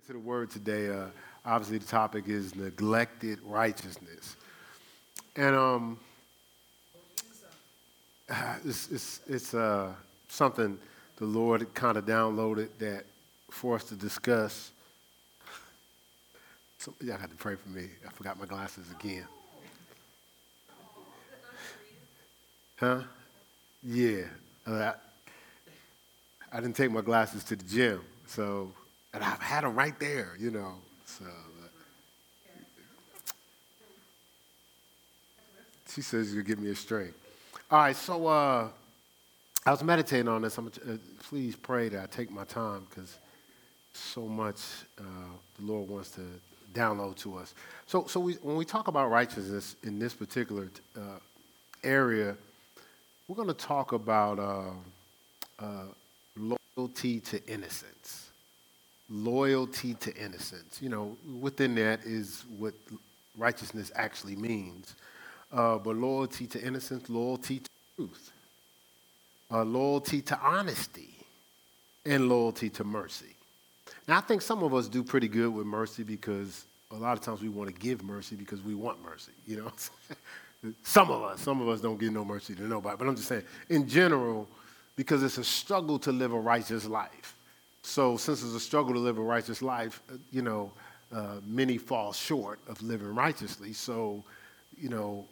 into the word today. Uh, obviously, the topic is neglected righteousness, and um, it's it's, it's uh, something the Lord kind of downloaded that for us to discuss. So, y'all got to pray for me. I forgot my glasses again. Huh? Yeah. Uh, I, I didn't take my glasses to the gym, so and I've had them right there, you know. So uh, she says you'll give me a string. All right, so uh, I was meditating on this. I'm, uh, please pray that I take my time because so much uh, the Lord wants to download to us. So, so we, when we talk about righteousness in this particular uh, area, we're going to talk about uh, loyalty to innocence loyalty to innocence. You know, within that is what righteousness actually means. Uh, but loyalty to innocence, loyalty to truth, uh, loyalty to honesty, and loyalty to mercy. Now, I think some of us do pretty good with mercy because a lot of times we want to give mercy because we want mercy, you know? some of us, some of us don't give no mercy to nobody. But I'm just saying, in general, because it's a struggle to live a righteous life. So, since it's a struggle to live a righteous life, uh, you know, uh, many fall short of living righteously. So, you know,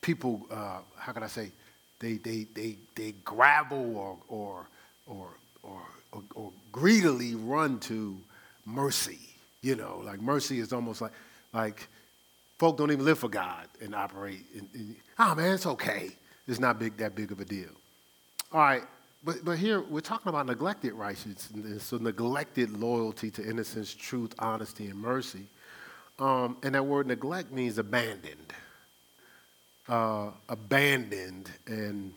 people, uh, how can I say, they, they, they, they grabble or, or, or, or, or, or greedily run to mercy. You know, like mercy is almost like, like folk don't even live for God and operate. In, oh man, it's okay. It's not big that big of a deal. All right, but, but here we're talking about neglected righteousness, so neglected loyalty to innocence, truth, honesty, and mercy. Um, and that word neglect means abandoned. Uh, abandoned, and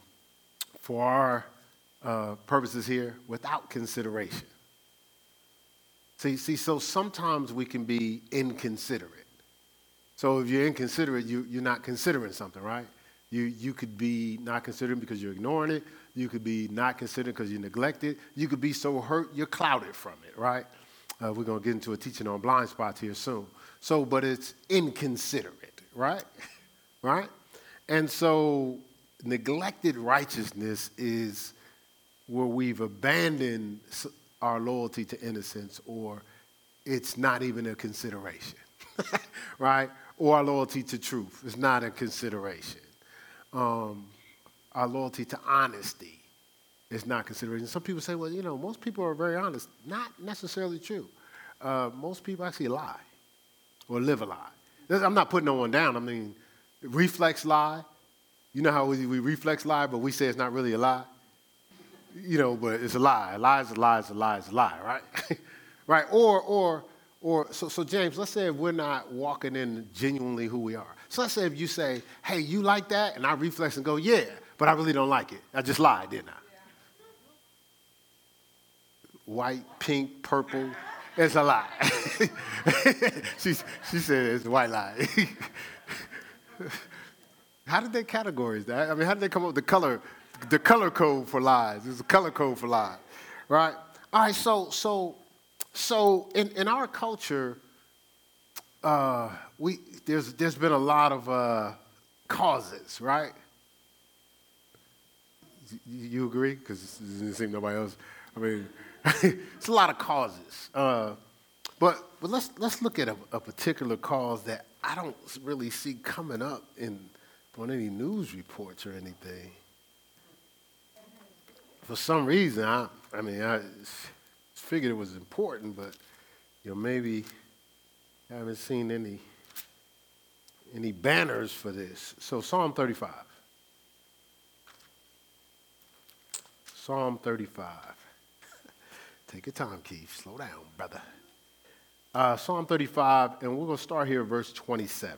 for our uh, purposes here, without consideration. See, see, so sometimes we can be inconsiderate. So if you're inconsiderate, you, you're not considering something, right? You, you could be not considering because you're ignoring it. You could be not considered because you neglect it. You could be so hurt you're clouded from it, right? Uh, we're going to get into a teaching on blind spots here soon. So, but it's inconsiderate, right? right? And so, neglected righteousness is where we've abandoned our loyalty to innocence or it's not even a consideration, right? Or our loyalty to truth is not a consideration um, our loyalty to honesty is not consideration. Some people say, well, you know, most people are very honest. Not necessarily true. Uh, most people actually lie or live a lie. I'm not putting no one down. I mean, reflex lie. You know how we, we reflex lie, but we say it's not really a lie? You know, but it's a lie. A lie is a lie is a lie is a lie, right? right? Or, or, or, so, so James, let's say if we're not walking in genuinely who we are. So let's say if you say, hey, you like that? And I reflex and go, yeah, but I really don't like it. I just lied, didn't I? White, pink, purple. It's a lie. she, she said it's a white lie. how did they categorize that? I mean, how did they come up with the color, the color code for lies? There's a color code for lies, right? All right, so so so in, in our culture, uh, we, there's, there's been a lot of uh, causes, right? You, agree? Because it doesn't seem nobody else. I mean, it's a lot of causes. Uh, but, but let's, let's look at a, a, particular cause that I don't really see coming up in, on any news reports or anything. For some reason, I, I mean, I figured it was important, but you know, maybe I haven't seen any, any banners for this. So, Psalm 35. Psalm 35. Take your time, Keith. Slow down, brother. Uh, Psalm 35, and we're going to start here at verse 27.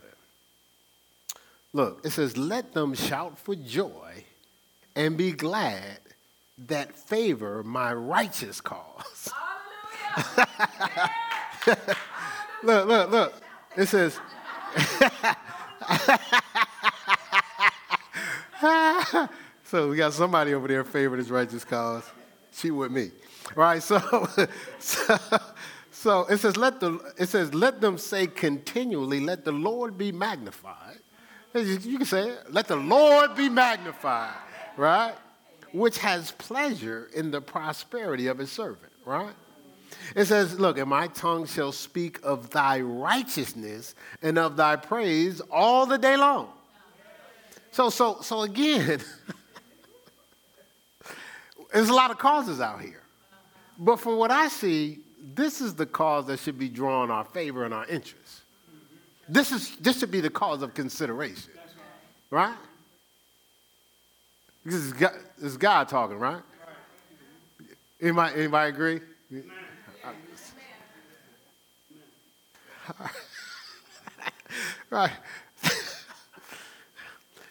Look, it says, Let them shout for joy and be glad that favor my righteous cause. look, look, look. It says, so we got somebody over there favoring his righteous cause. She with me. Right? So, so, so it says, let the, it says, let them say continually, let the Lord be magnified. You can say it, let the Lord be magnified, right? Which has pleasure in the prosperity of his servant, right? It says, Look, and my tongue shall speak of thy righteousness and of thy praise all the day long. So, so, so again, there's a lot of causes out here. But from what I see, this is the cause that should be drawing our favor and our interest. This, is, this should be the cause of consideration. Right? This is God, this is God talking, right? Anybody, anybody agree? right.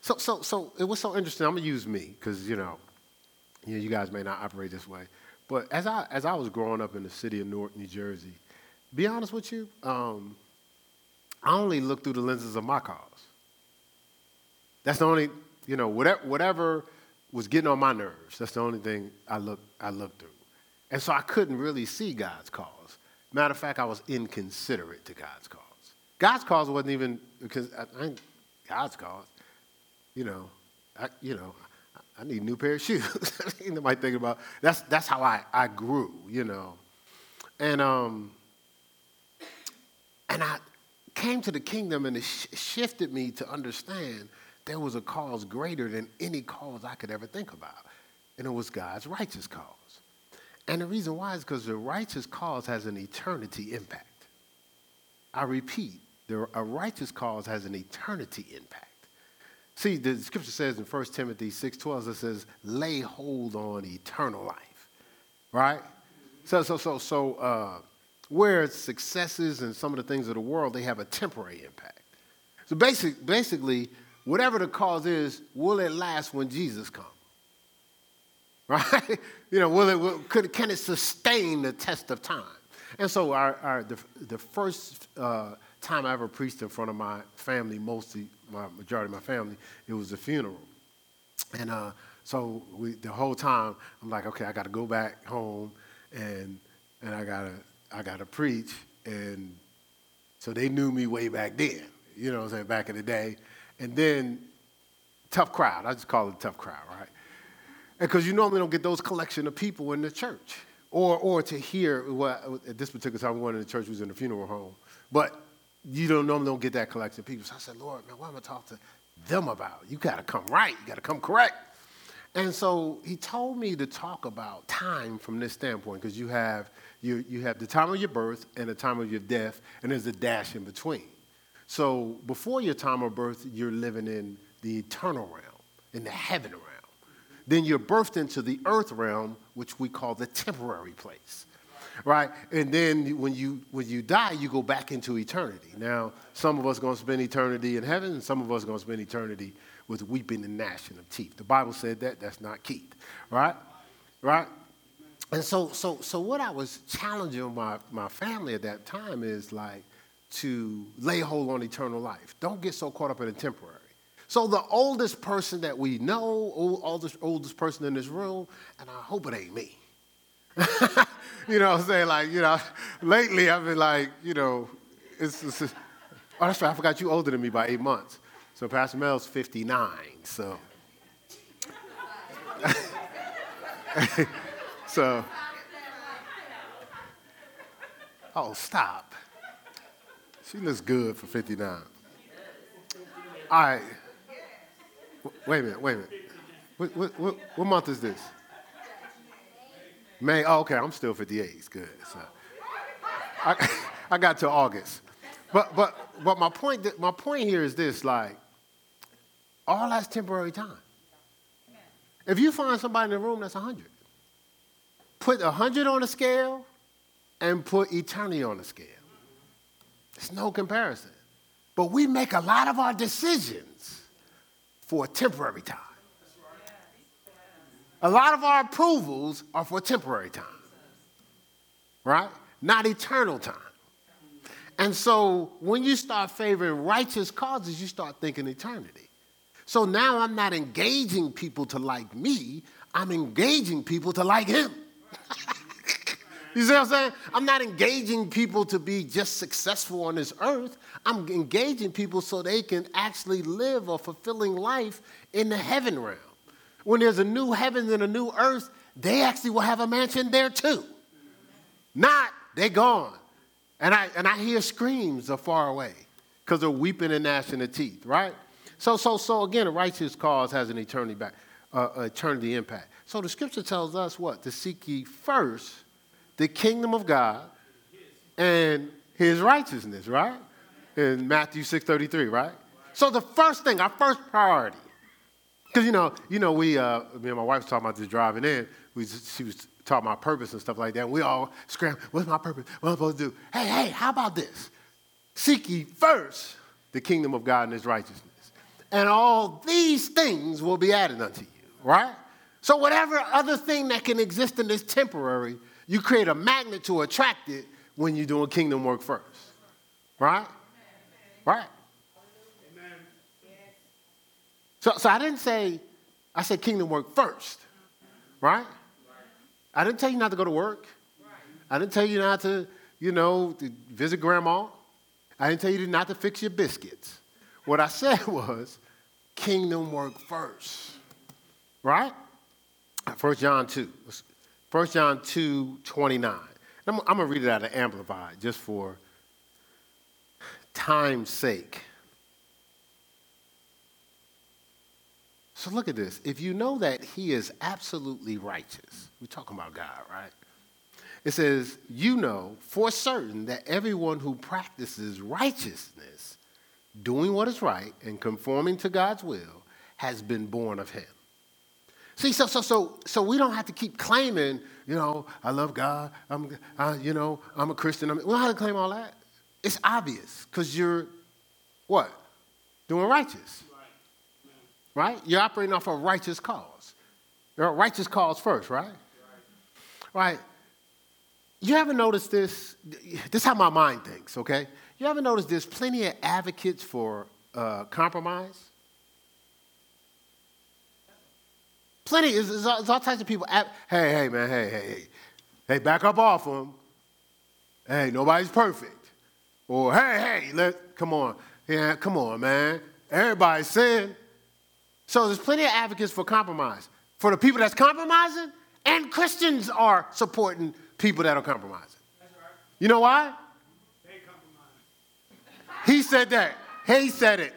so, so, so it was so interesting. I'm gonna use me because you know, you know, you guys may not operate this way. But as I as I was growing up in the city of Newark, New Jersey, be honest with you, um, I only looked through the lenses of my cause. That's the only, you know, whatever whatever was getting on my nerves. That's the only thing I look I looked through, and so I couldn't really see God's cause. Matter of fact, I was inconsiderate to God's cause. God's cause wasn't even because I, I God's cause. You know, I, you know, I, need a new pair of shoes. Nobody thinking about that's that's how I, I grew. You know, and um, and I came to the kingdom and it sh- shifted me to understand there was a cause greater than any cause I could ever think about, and it was God's righteous cause. And the reason why is because the righteous cause has an eternity impact. I repeat, the, a righteous cause has an eternity impact. See, the scripture says in 1 Timothy 6.12, it says, lay hold on eternal life, right? So, so, so, so uh, where successes and some of the things of the world, they have a temporary impact. So basic, basically, whatever the cause is, will it last when Jesus comes? right? you know, will it, will, could, can it sustain the test of time? And so our, our, the, the first uh, time I ever preached in front of my family, mostly my majority of my family, it was a funeral. And uh, so we, the whole time, I'm like, okay, I got to go back home and, and I got to I gotta preach. And so they knew me way back then, you know what I'm saying, back in the day. And then tough crowd. I just call it tough crowd, right? Because you normally don't get those collection of people in the church. Or, or to hear what at this particular time, one in the church was in the funeral home. But you don't normally don't get that collection of people. So I said, Lord, man, what am I talk to them about? You got to come right. You got to come correct. And so he told me to talk about time from this standpoint because you have, you, you have the time of your birth and the time of your death, and there's a dash in between. So before your time of birth, you're living in the eternal realm, in the heaven realm. Then you're birthed into the earth realm, which we call the temporary place. Right? And then when you when you die, you go back into eternity. Now, some of us are going to spend eternity in heaven, and some of us are going to spend eternity with weeping and gnashing of teeth. The Bible said that, that's not Keith. Right? Right? And so so so what I was challenging my, my family at that time is like to lay hold on eternal life. Don't get so caught up in the temporary. So the oldest person that we know, oldest, oldest person in this room, and I hope it ain't me. you know what I'm saying? Like, you know, lately I've been like, you know, it's, it's, oh, that's right, I forgot you're older than me by eight months. So Pastor Mel's 59, so. so. Oh, stop. She looks good for 59. All right. Wait a minute, wait a minute. What, what, what, what month is this? May. Oh, okay, I'm still 58. It's good. So I, I got to August. But, but, but my, point, my point here is this like, all that's temporary time. If you find somebody in the room that's 100, put 100 on a scale and put eternity on a scale. It's no comparison. But we make a lot of our decisions for a temporary time. A lot of our approvals are for temporary time, right? Not eternal time. And so when you start favoring righteous causes, you start thinking eternity. So now I'm not engaging people to like me, I'm engaging people to like him. You see what I'm saying? I'm not engaging people to be just successful on this earth. I'm engaging people so they can actually live a fulfilling life in the heaven realm. When there's a new heaven and a new earth, they actually will have a mansion there too. Not, they're gone. And I, and I hear screams are far away because they're weeping and gnashing their teeth, right? So, so, so again, a righteous cause has an eternity back, uh, eternity impact. So the scripture tells us what? To seek ye first the kingdom of God and his righteousness, right? In Matthew 6:33, right? So the first thing, our first priority, because you know, you know, we, uh, me and my wife was talking about this driving in. We, she was talking about purpose and stuff like that. And we all scram, what's my purpose? What am I supposed to do? Hey, hey, how about this? Seek ye first the kingdom of God and his righteousness. And all these things will be added unto you, right? So whatever other thing that can exist in this temporary, you create a magnet to attract it when you're doing kingdom work first. Right? Right? So, so I didn't say, I said kingdom work first. Right? I didn't tell you not to go to work. I didn't tell you not to, you know, to visit grandma. I didn't tell you not to fix your biscuits. What I said was kingdom work first. Right? 1 John 2. 1 John 2 29. I'm, I'm going to read it out of Amplified just for time's sake. So look at this. If you know that he is absolutely righteous, we're talking about God, right? It says, You know for certain that everyone who practices righteousness, doing what is right and conforming to God's will, has been born of him. See, so, so, so, so we don't have to keep claiming, you know, I love God, I'm, you know, I'm a Christian. I'm, we don't have to claim all that. It's obvious because you're what? Doing righteous. Right. You're operating off a righteous cause. You're a righteous cause first, right? Right. You ever noticed this? This is how my mind thinks, okay? You ever noticed there's plenty of advocates for uh, compromise? Plenty, there's, all, types of people. Hey, hey, man, hey, hey, hey. Hey, back up off them. Hey, nobody's perfect. Or, hey, hey, let, come on. Yeah, come on, man. Everybody's saying. So there's plenty of advocates for compromise. For the people that's compromising, and Christians are supporting people that are compromising. Right. You know why? He said that. He said it.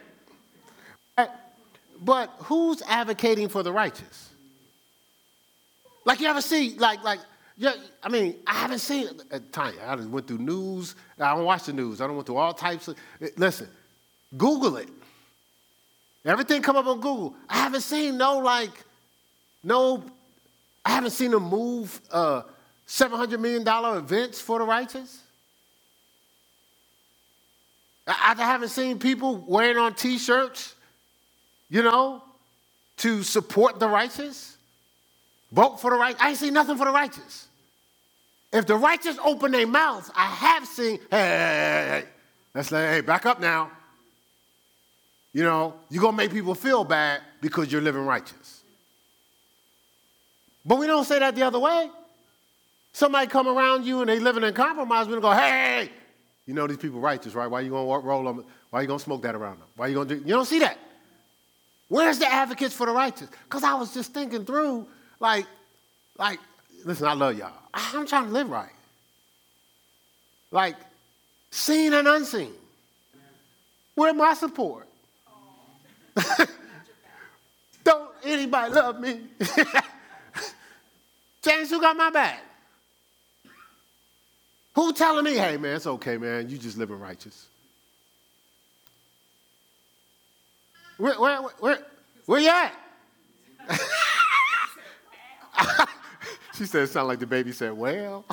But who's advocating for the righteous? Like you ever see, like, like, yeah, I mean, I haven't seen it. Tanya, I just went through news. I don't watch the news. I don't went through all types of. Eh, listen, Google it. Everything come up on Google. I haven't seen no like, no. I haven't seen them move uh, seven hundred million dollar events for the righteous. I, I haven't seen people wearing on T-shirts, you know, to support the righteous. Vote for the right. I ain't seen nothing for the righteous. If the righteous open their mouths, I have seen, hey, hey, hey, hey. let's say, hey, back up now. You know, you're going to make people feel bad because you're living righteous. But we don't say that the other way. Somebody come around you and they living in compromise, we go, hey, hey, you know these people righteous, right? Why you going to roll them? Why you going to smoke that around them? Why you going to do? You don't see that. Where's the advocates for the righteous? Because I was just thinking through like, like, listen, I love y'all. I'm trying to live right. Like, seen and unseen. Where my support? Don't anybody love me? James, who got my back? Who telling me, hey man, it's okay, man, you just living righteous? Where, where, where, where you at? she said, it sounded like the baby said, well.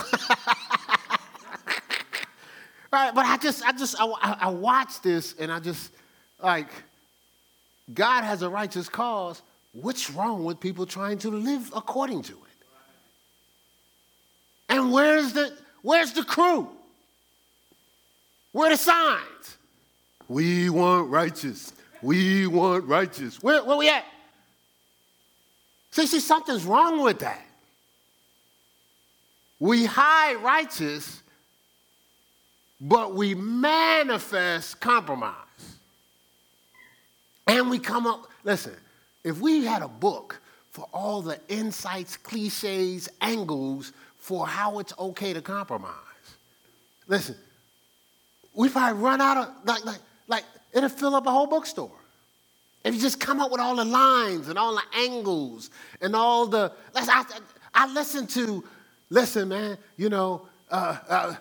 right, but I just, I just, I, I watched this and I just, like, God has a righteous cause. What's wrong with people trying to live according to it? And where's the, where's the crew? Where are the signs? We want righteous. We want righteous. Where, where we at? See, see, something's wrong with that. We hide righteous, but we manifest compromise. And we come up, listen, if we had a book for all the insights, cliches, angles for how it's okay to compromise, listen, we probably run out of, like, like, like it'll fill up a whole bookstore. If you just come up with all the lines and all the angles and all the, I, I listen to, listen, man, you know, uh, uh,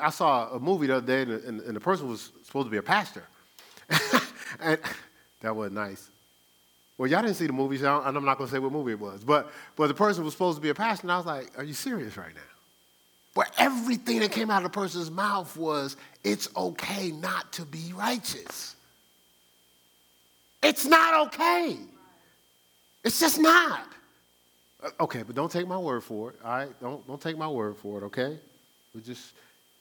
I saw a movie the other day and, and, and the person was supposed to be a pastor. and that was nice. Well, y'all didn't see the movie, so I'm not going to say what movie it was. But, but the person was supposed to be a pastor, and I was like, are you serious right now? But everything that came out of the person's mouth was, it's okay not to be righteous. It's not okay. It's just not. Uh, okay, but don't take my word for it, all right? Don't, don't take my word for it, okay? We just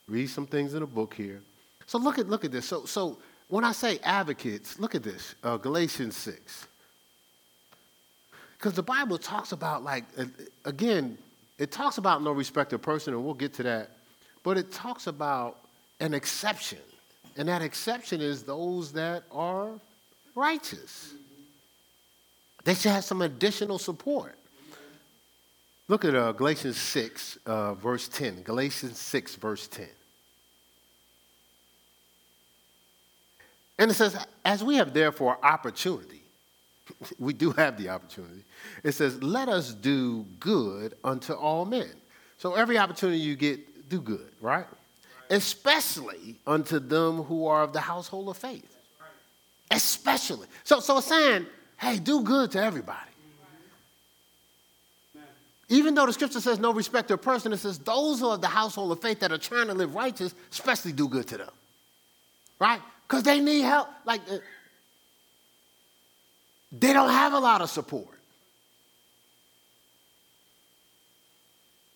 read some things in a book here. So look at, look at this. So, so when I say advocates, look at this uh, Galatians 6. Because the Bible talks about, like, again, it talks about no respect of person, and we'll get to that, but it talks about an exception. And that exception is those that are righteous. They should have some additional support. Look at uh, Galatians 6, uh, verse 10. Galatians 6, verse 10. And it says, as we have therefore opportunity, we do have the opportunity. It says, let us do good unto all men. So every opportunity you get, do good, right? right. Especially unto them who are of the household of faith. Right. Especially. So, so it's saying, hey, do good to everybody. Even though the scripture says no respect to a person, it says those who are of the household of faith that are trying to live righteous, especially do good to them. Right? Because they need help. Like, uh, they don't have a lot of support.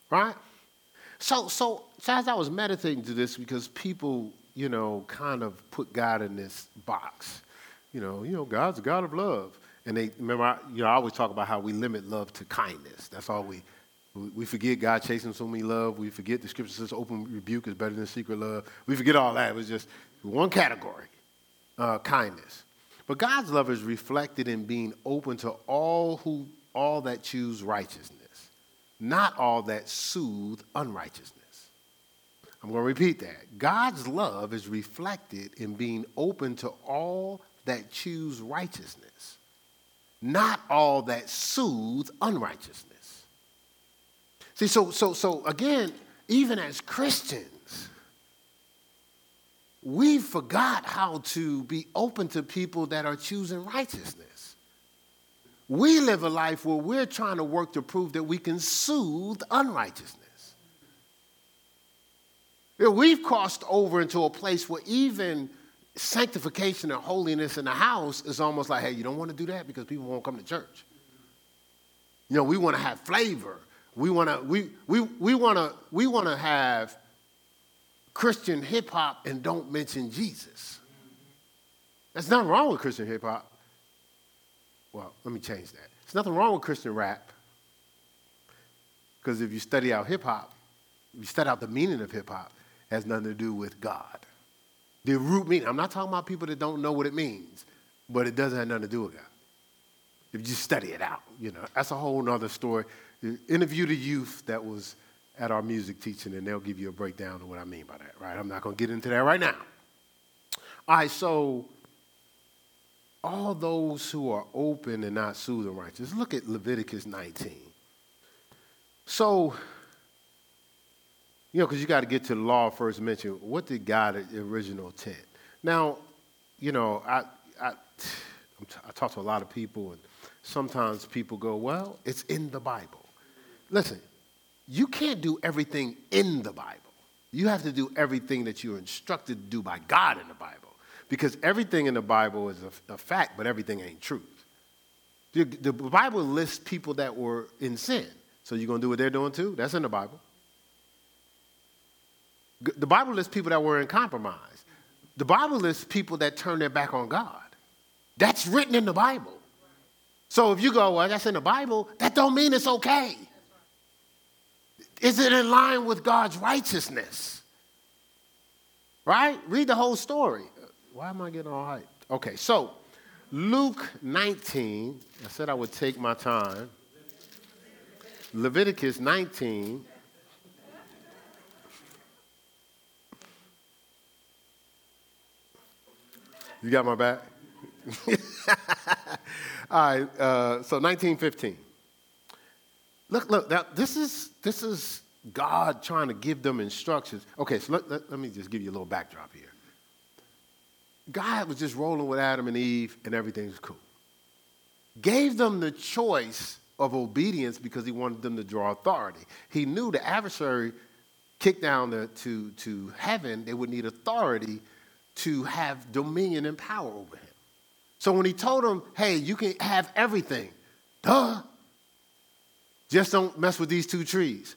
Right? So, so, so as I was meditating to this, because people, you know, kind of put God in this box. You know, you know, God's a God of love. And they remember, I, you know, I always talk about how we limit love to kindness. That's all we. We forget God chasing so many love. We forget the scripture says open rebuke is better than secret love. We forget all that. It was just one category, uh, kindness. But God's love is reflected in being open to all who all that choose righteousness, not all that soothe unrighteousness. I'm going to repeat that. God's love is reflected in being open to all that choose righteousness, not all that soothe unrighteousness. See, so, so, so again, even as Christians, we forgot how to be open to people that are choosing righteousness. We live a life where we're trying to work to prove that we can soothe unrighteousness. we've crossed over into a place where even sanctification and holiness in the house is almost like, hey, you don't want to do that because people won't come to church. You know, we want to have flavor. We want to we we we want to we want to have Christian hip hop and don't mention Jesus. There's nothing wrong with Christian hip hop. Well, let me change that. There's nothing wrong with Christian rap. Because if you study out hip hop, if you study out the meaning of hip hop, has nothing to do with God. The root meaning, I'm not talking about people that don't know what it means, but it doesn't have nothing to do with God. If you just study it out, you know, that's a whole nother story. Interview the youth that was at our music teaching, and they'll give you a breakdown of what I mean by that, right? I'm not going to get into that right now. All right, so all those who are open and not soothing righteous, look at Leviticus 19. So, you know, because you got to get to the law first mention. What did God original intent? Now, you know, I, I, I talk to a lot of people, and sometimes people go, well, it's in the Bible. Listen, you can't do everything in the Bible. You have to do everything that you're instructed to do by God in the Bible. Because everything in the Bible is a, a fact, but everything ain't truth. The, the Bible lists people that were in sin. So you're going to do what they're doing too? That's in the Bible. The Bible lists people that were in compromise. The Bible lists people that turn their back on God. That's written in the Bible. So if you go, well, that's in the Bible, that don't mean it's okay. Is it in line with God's righteousness? Right? Read the whole story. Why am I getting all hyped? Okay, so Luke 19, I said I would take my time. Leviticus 19. You got my back? All right, uh, so 1915. Look, look, now, this is, this is God trying to give them instructions. Okay, so let, let, let me just give you a little backdrop here. God was just rolling with Adam and Eve, and everything's cool. Gave them the choice of obedience because he wanted them to draw authority. He knew the adversary kicked down the, to, to heaven, they would need authority to have dominion and power over him. So when he told them, hey, you can have everything, duh, just don't mess with these two trees.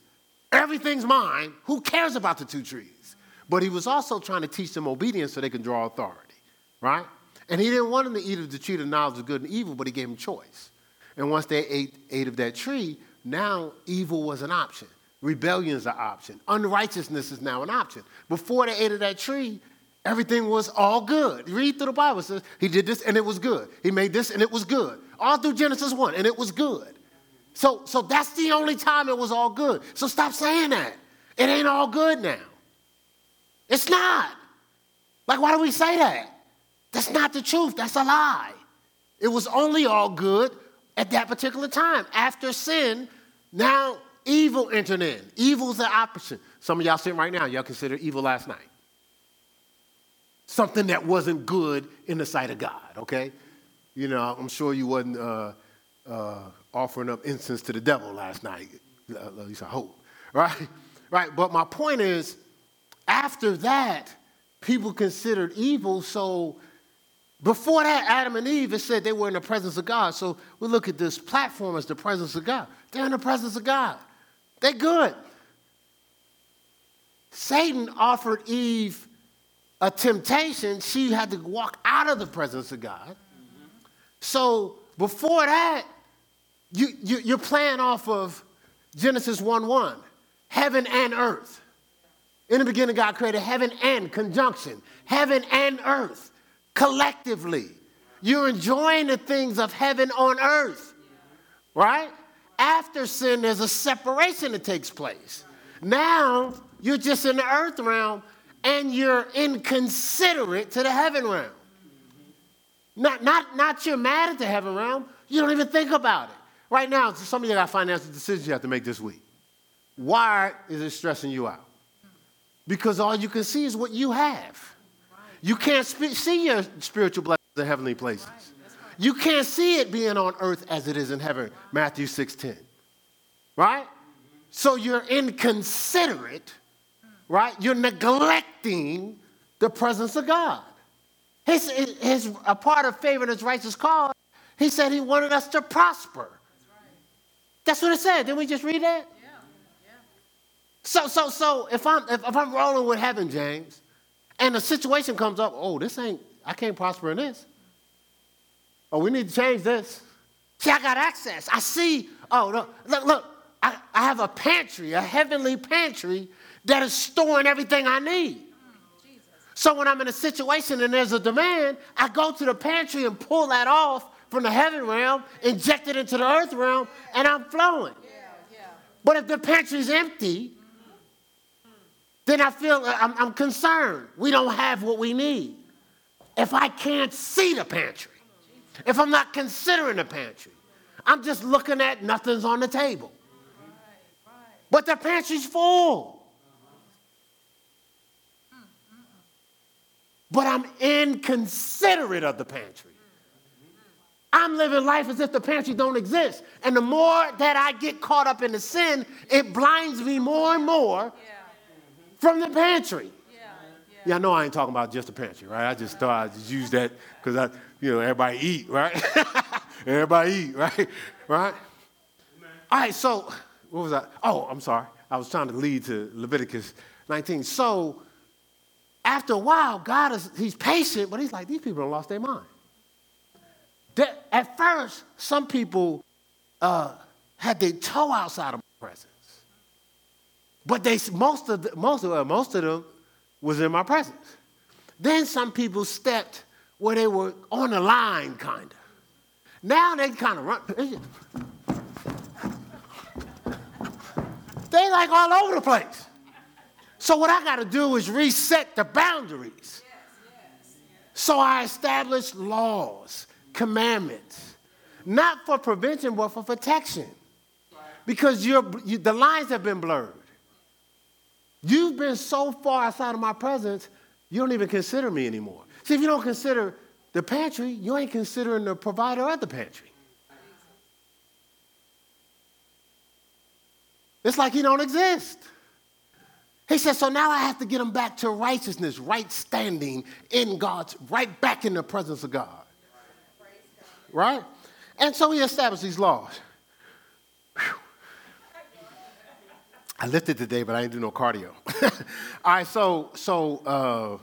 Everything's mine. Who cares about the two trees? But he was also trying to teach them obedience so they can draw authority, right? And he didn't want them to eat of the tree of knowledge of good and evil, but he gave them choice. And once they ate, ate of that tree, now evil was an option. Rebellion is an option. Unrighteousness is now an option. Before they ate of that tree, everything was all good. Read through the Bible. Says he did this and it was good. He made this and it was good. All through Genesis 1 and it was good. So, so that's the only time it was all good. So stop saying that. It ain't all good now. It's not. Like, why do we say that? That's not the truth. That's a lie. It was only all good at that particular time. After sin, now evil entered in. Evil's the opposite. Some of y'all sitting right now, y'all consider evil last night. Something that wasn't good in the sight of God, okay? You know, I'm sure you wasn't uh, uh, offering up incense to the devil last night. At least I hope, right? Right. But my point is, after that, people considered evil. So before that, Adam and Eve, it said they were in the presence of God. So we look at this platform as the presence of God. They're in the presence of God. They're good. Satan offered Eve a temptation. She had to walk out of the presence of God. So before that, you, you, you're playing off of Genesis 1 1, heaven and earth. In the beginning, God created heaven and conjunction, heaven and earth collectively. You're enjoying the things of heaven on earth, right? After sin, there's a separation that takes place. Now, you're just in the earth realm and you're inconsiderate to the heaven realm. Not, not, not you're mad at the heaven realm, you don't even think about it. Right now, some of you got financial decisions you have to make this week. Why is it stressing you out? Because all you can see is what you have. You can't sp- see your spiritual blessings in heavenly places. You can't see it being on earth as it is in heaven, Matthew 6:10. Right? So you're inconsiderate, right? You're neglecting the presence of God. His, his, a part of favoring his righteous cause, he said he wanted us to prosper. That's what it said. Didn't we just read that? Yeah. yeah. So, so, so if I'm if, if I'm rolling with heaven, James, and a situation comes up, oh, this ain't, I can't prosper in this. Oh, we need to change this. See, I got access. I see, oh, look, look, look I, I have a pantry, a heavenly pantry that is storing everything I need. So when I'm in a situation and there's a demand, I go to the pantry and pull that off from the heaven realm, inject it into the earth realm, and I'm flowing. Yeah, yeah. But if the pantry's empty, then I feel uh, I'm, I'm concerned. We don't have what we need. If I can't see the pantry, if I'm not considering the pantry, I'm just looking at nothing's on the table. But the pantry's full. But I'm inconsiderate of the pantry. I'm living life as if the pantry don't exist. And the more that I get caught up in the sin, it blinds me more and more yeah. from the pantry. Yeah, I know I ain't talking about just the pantry, right? I just thought I'd just use that because I, you know, everybody eat, right? everybody eat, right? Right? All right, so what was that? Oh, I'm sorry. I was trying to lead to Leviticus 19. So after a while, God is, he's patient, but he's like, these people have lost their mind. That at first, some people uh, had their toe outside of my presence. But they, most, of the, most, of, uh, most of them was in my presence. Then some people stepped where they were on the line, kind of. Now they kind of run. They like all over the place. So what I got to do is reset the boundaries. So I established laws, commandments, not for prevention, but for protection. Because you, the lines have been blurred. You've been so far outside of my presence, you don't even consider me anymore. See, if you don't consider the pantry, you ain't considering the provider of the pantry. It's like he don't exist. He says, so now I have to get them back to righteousness, right standing in God's, right back in the presence of God. Right? And so he established these laws. I lifted today, but I didn't do no cardio. All right, so so uh,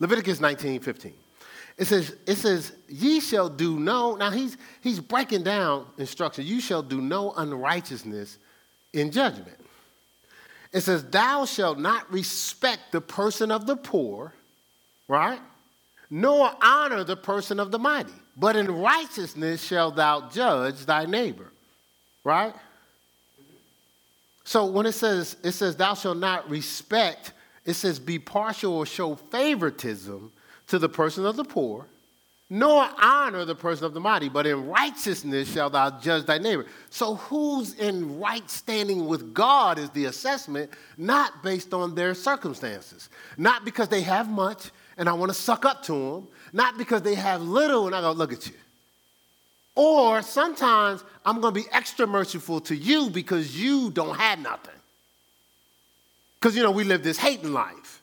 Leviticus 19, 15. It says, it says, ye shall do no, now he's he's breaking down instruction. You shall do no unrighteousness in judgment. It says, Thou shalt not respect the person of the poor, right? Nor honor the person of the mighty, but in righteousness shalt thou judge thy neighbor, right? So when it says, it says, Thou shalt not respect, it says, be partial or show favoritism to the person of the poor, nor honor the person of the mighty, but in righteousness shall thou judge thy neighbor. So, who's in right standing with God is the assessment, not based on their circumstances. Not because they have much and I want to suck up to them, not because they have little and I go, look at you. Or sometimes I'm going to be extra merciful to you because you don't have nothing. Because, you know, we live this hating life.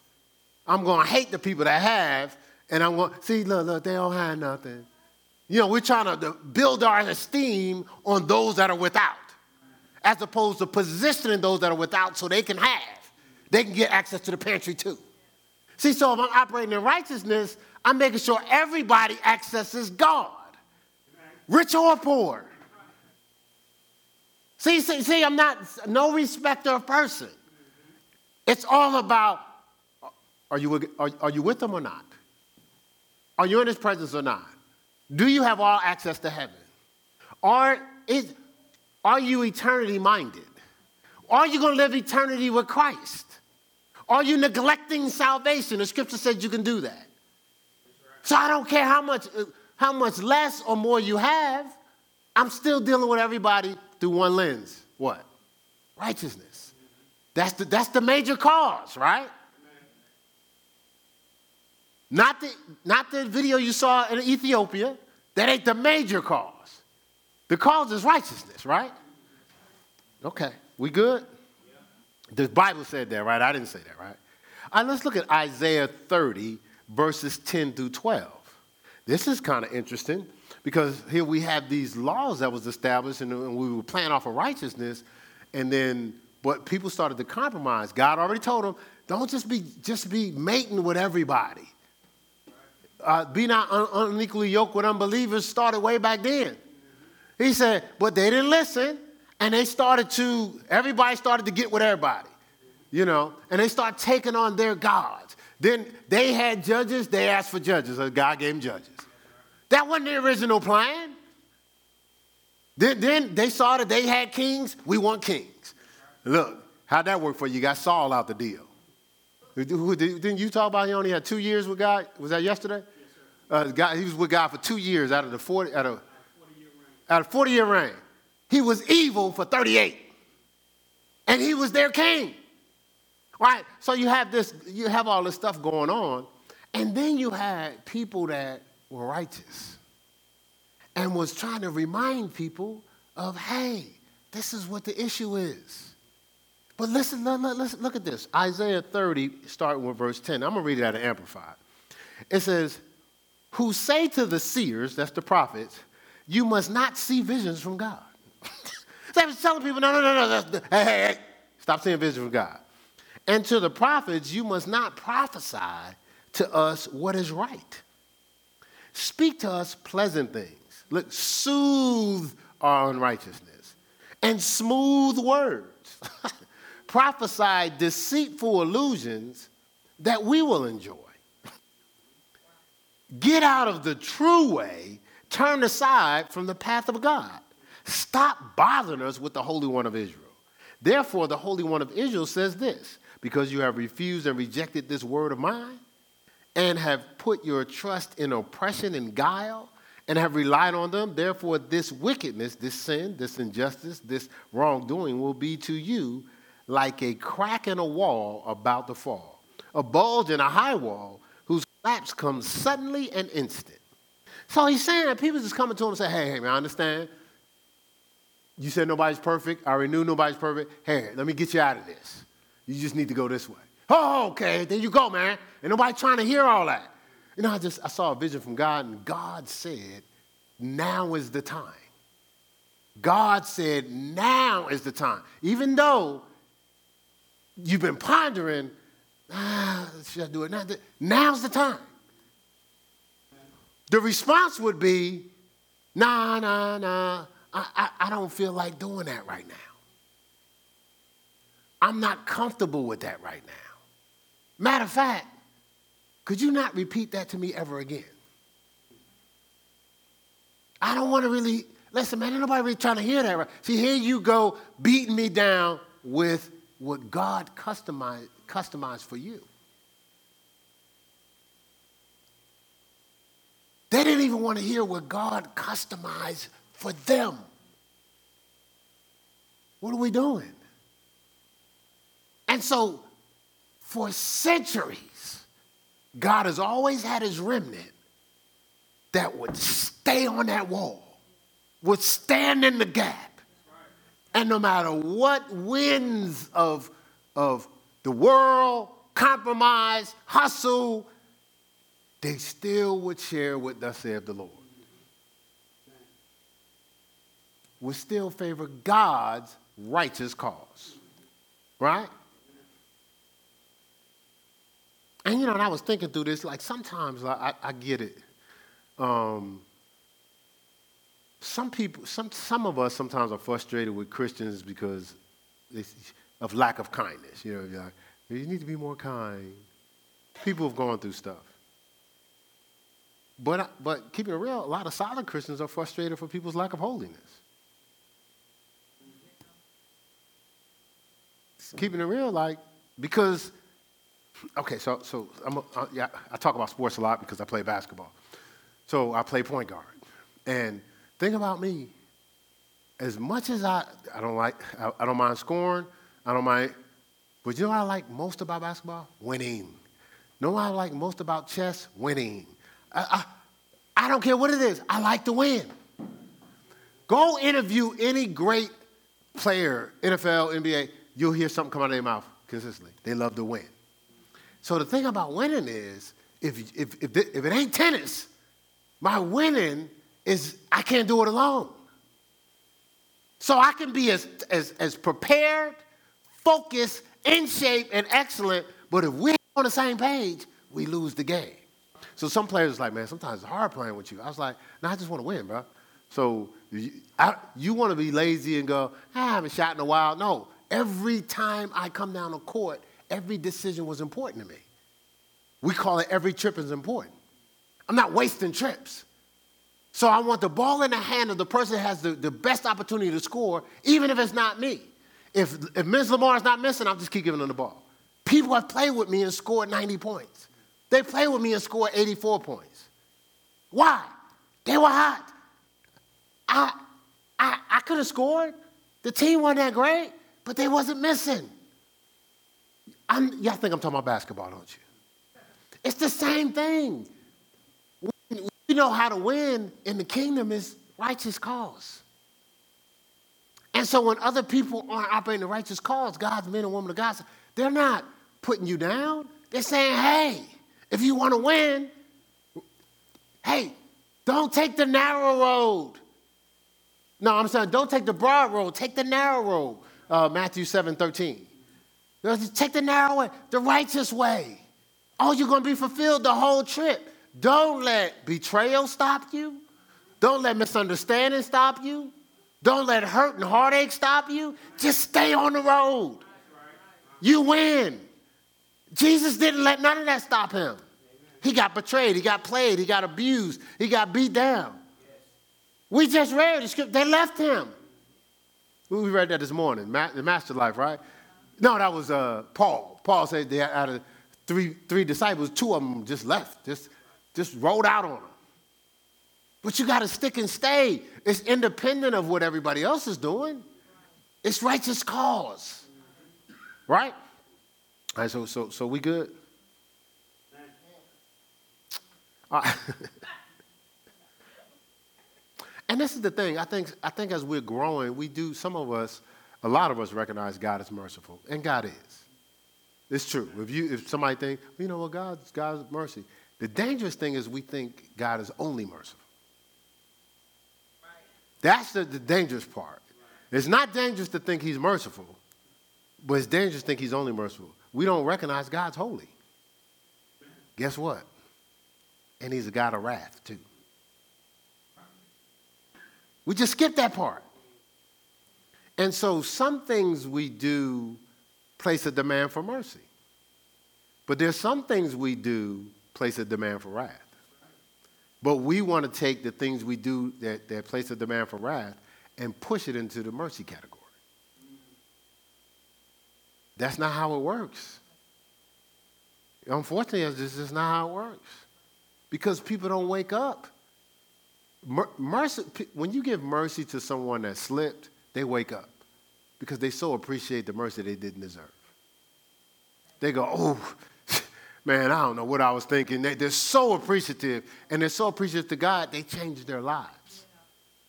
I'm going to hate the people that have and I'm going, see, look, look, they don't have nothing. You know, we're trying to build our esteem on those that are without, as opposed to positioning those that are without so they can have. They can get access to the pantry too. See, so if I'm operating in righteousness, I'm making sure everybody accesses God, rich or poor. See, see, see, I'm not no respecter of person. It's all about are you, are, are you with them or not? Are you in his presence or not? Do you have all access to heaven? Are, is, are you eternity minded? Are you going to live eternity with Christ? Are you neglecting salvation? The scripture says you can do that. So I don't care how much, how much less or more you have, I'm still dealing with everybody through one lens. What? Righteousness. That's the, that's the major cause, right? Not the, not the video you saw in Ethiopia. That ain't the major cause. The cause is righteousness, right? Okay, we good? The Bible said that, right? I didn't say that, right? All right, let's look at Isaiah 30, verses 10 through 12. This is kind of interesting because here we have these laws that was established and, we were playing off of righteousness, and then but people started to compromise. God already told them, don't just be just be mating with everybody uh, be not un- unequally yoked with unbelievers started way back then. He said, but they didn't listen, and they started to, everybody started to get with everybody, you know, and they started taking on their gods. Then they had judges, they asked for judges, so God gave them judges. That wasn't the original plan. Then, then they saw that they had kings, we want kings. Look, how'd that work for you? You got Saul out the deal. Didn't you talk about he only had two years with God? Was that yesterday? Uh, God, he was with God for two years out of the 40, out of, out of 40 year reign. He was evil for 38. And he was their king. Right? So you have this, you have all this stuff going on. And then you had people that were righteous and was trying to remind people of, hey, this is what the issue is. But listen, listen, look at this. Isaiah 30, starting with verse 10. I'm going to read it out of Amplified. It says, Who say to the seers, that's the prophets, you must not see visions from God. I was telling people, no, no, no, no, the, hey, hey, hey, stop seeing visions from God. And to the prophets, you must not prophesy to us what is right. Speak to us pleasant things. Look, soothe our unrighteousness and smooth words. prophesy deceitful illusions that we will enjoy. Get out of the true way, turn aside from the path of God. Stop bothering us with the Holy One of Israel. Therefore, the Holy One of Israel says this because you have refused and rejected this word of mine, and have put your trust in oppression and guile, and have relied on them, therefore, this wickedness, this sin, this injustice, this wrongdoing will be to you like a crack in a wall about to fall, a bulge in a high wall whose collapse comes suddenly and instant. So he's saying that people just coming to him and say, hey, hey, man, I understand. You said nobody's perfect. I already knew nobody's perfect. Hey, let me get you out of this. You just need to go this way. Oh, okay, there you go, man. And nobody trying to hear all that. You know, I just I saw a vision from God, and God said, now is the time. God said, now is the time. Even though you've been pondering, ah, should I do it now? Now's the time. The response would be, nah, nah, nah, I, I, I don't feel like doing that right now. I'm not comfortable with that right now. Matter of fact, could you not repeat that to me ever again? I don't want to really, listen, man, ain't nobody really trying to hear that. Right? See, here you go beating me down with what God customized, customized for you. They didn't even want to hear what God customized for them. What are we doing? And so, for centuries, God has always had his remnant that would stay on that wall, would stand in the gap. And no matter what winds of, of the world, compromise, hustle, they still would share what thus saith the Lord. Would still favor God's righteous cause. Right? And you know, and I was thinking through this, like sometimes I, I, I get it. Um, some people, some, some of us sometimes are frustrated with Christians because of lack of kindness. You know, like, you need to be more kind. People have gone through stuff. But, but keeping it real, a lot of solid Christians are frustrated for people's lack of holiness. Keeping it real, like, because Okay, so, so I'm, uh, yeah, I talk about sports a lot because I play basketball. So I play point guard. And think about me, as much as I, I don't like, I, I don't mind scoring, I don't mind, but you know what I like most about basketball? Winning. You know what I like most about chess? Winning. I, I, I don't care what it is, I like to win. Go interview any great player, NFL, NBA, you'll hear something come out of their mouth consistently. They love to win. So the thing about winning is, if, if, if, if it ain't tennis, my winning is I can't do it alone. So I can be as, as, as prepared, focused, in shape, and excellent, but if we're on the same page, we lose the game. So some players are like, man, sometimes it's hard playing with you. I was like, no, I just want to win, bro. So you, you want to be lazy and go, ah, I haven't shot in a while. No, every time I come down the court, every decision was important to me. We call it every trip is important. I'm not wasting trips. So I want the ball in the hand of the person that has the, the best opportunity to score, even if it's not me. If, if Ms. Lamar is not missing, I'll just keep giving them the ball. People have played with me and scored 90 points. They played with me and scored 84 points. Why? They were hot. I, I, I could have scored. The team wasn't that great, but they wasn't missing. I'm, y'all think I'm talking about basketball, don't you? It's the same thing. We know how to win in the kingdom is righteous cause. And so when other people aren't operating the righteous cause, God's men and women of God, they're not putting you down. They're saying, hey, if you want to win, hey, don't take the narrow road. No, I'm saying don't take the broad road, take the narrow road. Uh, Matthew 7 13. Take the narrow way, the righteous way. Oh, you're going to be fulfilled the whole trip. Don't let betrayal stop you. Don't let misunderstanding stop you. Don't let hurt and heartache stop you. Just stay on the road. you win. Jesus didn't let none of that stop him. He got betrayed, he got played, he got abused, he got beat down. We just read the script, they left him. We read that this morning, the Master Life, right? No, that was uh, Paul. Paul said they out of three, three disciples, two of them just left, just, just rolled out on them. But you got to stick and stay. It's independent of what everybody else is doing. It's righteous cause. Right? All right, so, so, so we good? And this is the thing. I think, I think as we're growing, we do, some of us, a lot of us recognize God is merciful, and God is. It's true. If, you, if somebody think, you know what, well, God's, God's mercy. The dangerous thing is we think God is only merciful. That's the, the dangerous part. It's not dangerous to think he's merciful, but it's dangerous to think he's only merciful. We don't recognize God's holy. Guess what? And he's a God of wrath, too. We just skip that part. And so some things we do place a demand for mercy. But there's some things we do place a demand for wrath. But we want to take the things we do that, that place a demand for wrath and push it into the mercy category. That's not how it works. Unfortunately, this is not how it works. Because people don't wake up. Mercy, when you give mercy to someone that slipped, they wake up because they so appreciate the mercy they didn't deserve. They go, oh, man, I don't know what I was thinking. They, are so appreciative, and they're so appreciative to God, they changed their lives.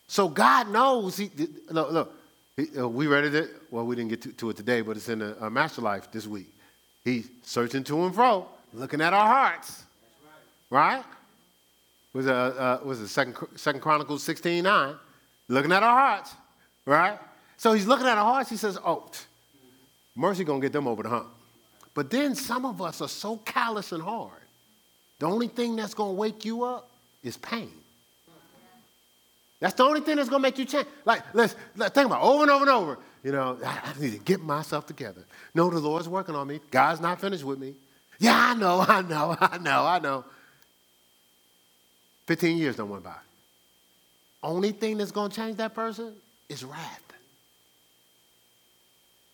So God knows. He, look, look he, uh, we read it. Well, we didn't get to, to it today, but it's in the uh, Master Life this week. He's searching to and fro, looking at our hearts. Right? right? Was it, uh, was it Second, Second Chronicles 16 9? Looking at our hearts. Right? So he's looking at our hearts. He says, oh, mercy going to get them over the hump. But then some of us are so callous and hard. The only thing that's going to wake you up is pain. That's the only thing that's going to make you change. Like, let's, let's think about it over and over and over. You know, I, I need to get myself together. No, the Lord's working on me. God's not finished with me. Yeah, I know, I know, I know, I know. 15 years don't went by. Only thing that's going to change that person is wrath.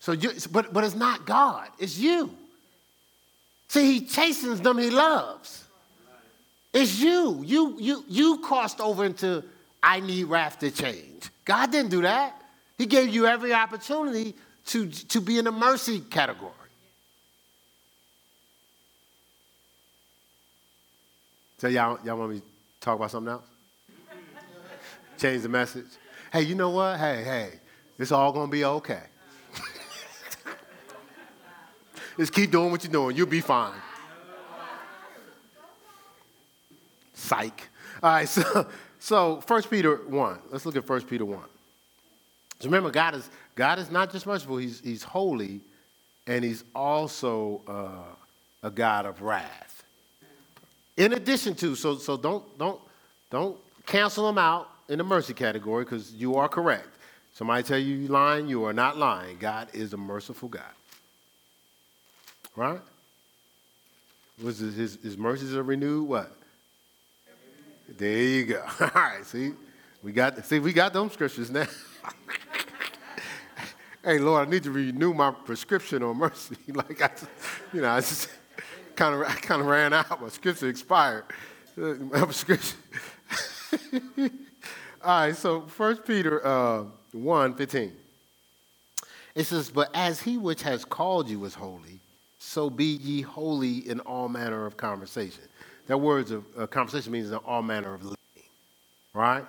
So you, but, but it's not God, it's you. See, he chastens them he loves. It's you. You, you, you crossed over into I need wrath to change. God didn't do that. He gave you every opportunity to, to be in the mercy category. So y'all, y'all want me to talk about something else? Change the message. Hey, you know what? Hey, hey, it's all gonna be okay. Just keep doing what you're doing. You'll be fine. Psych. All right, so so 1 Peter 1. Let's look at 1 Peter 1. So remember, God is God is not just merciful, He's He's holy, and He's also uh, a God of wrath. In addition to, so so don't don't don't cancel him out in the mercy category because you are correct. Somebody tell you you're lying, you are not lying. God is a merciful God. Right? Was his, his, his mercies are renewed? What? There you go. All right, see, we got see we got them scriptures now. hey Lord, I need to renew my prescription on mercy. like I, you know, I just kind of I kind of ran out. My scripture expired. My prescription. All right, so First Peter uh, 1, 15. It says, But as he which has called you is holy, so be ye holy in all manner of conversation. That word of uh, conversation means in all manner of living, right?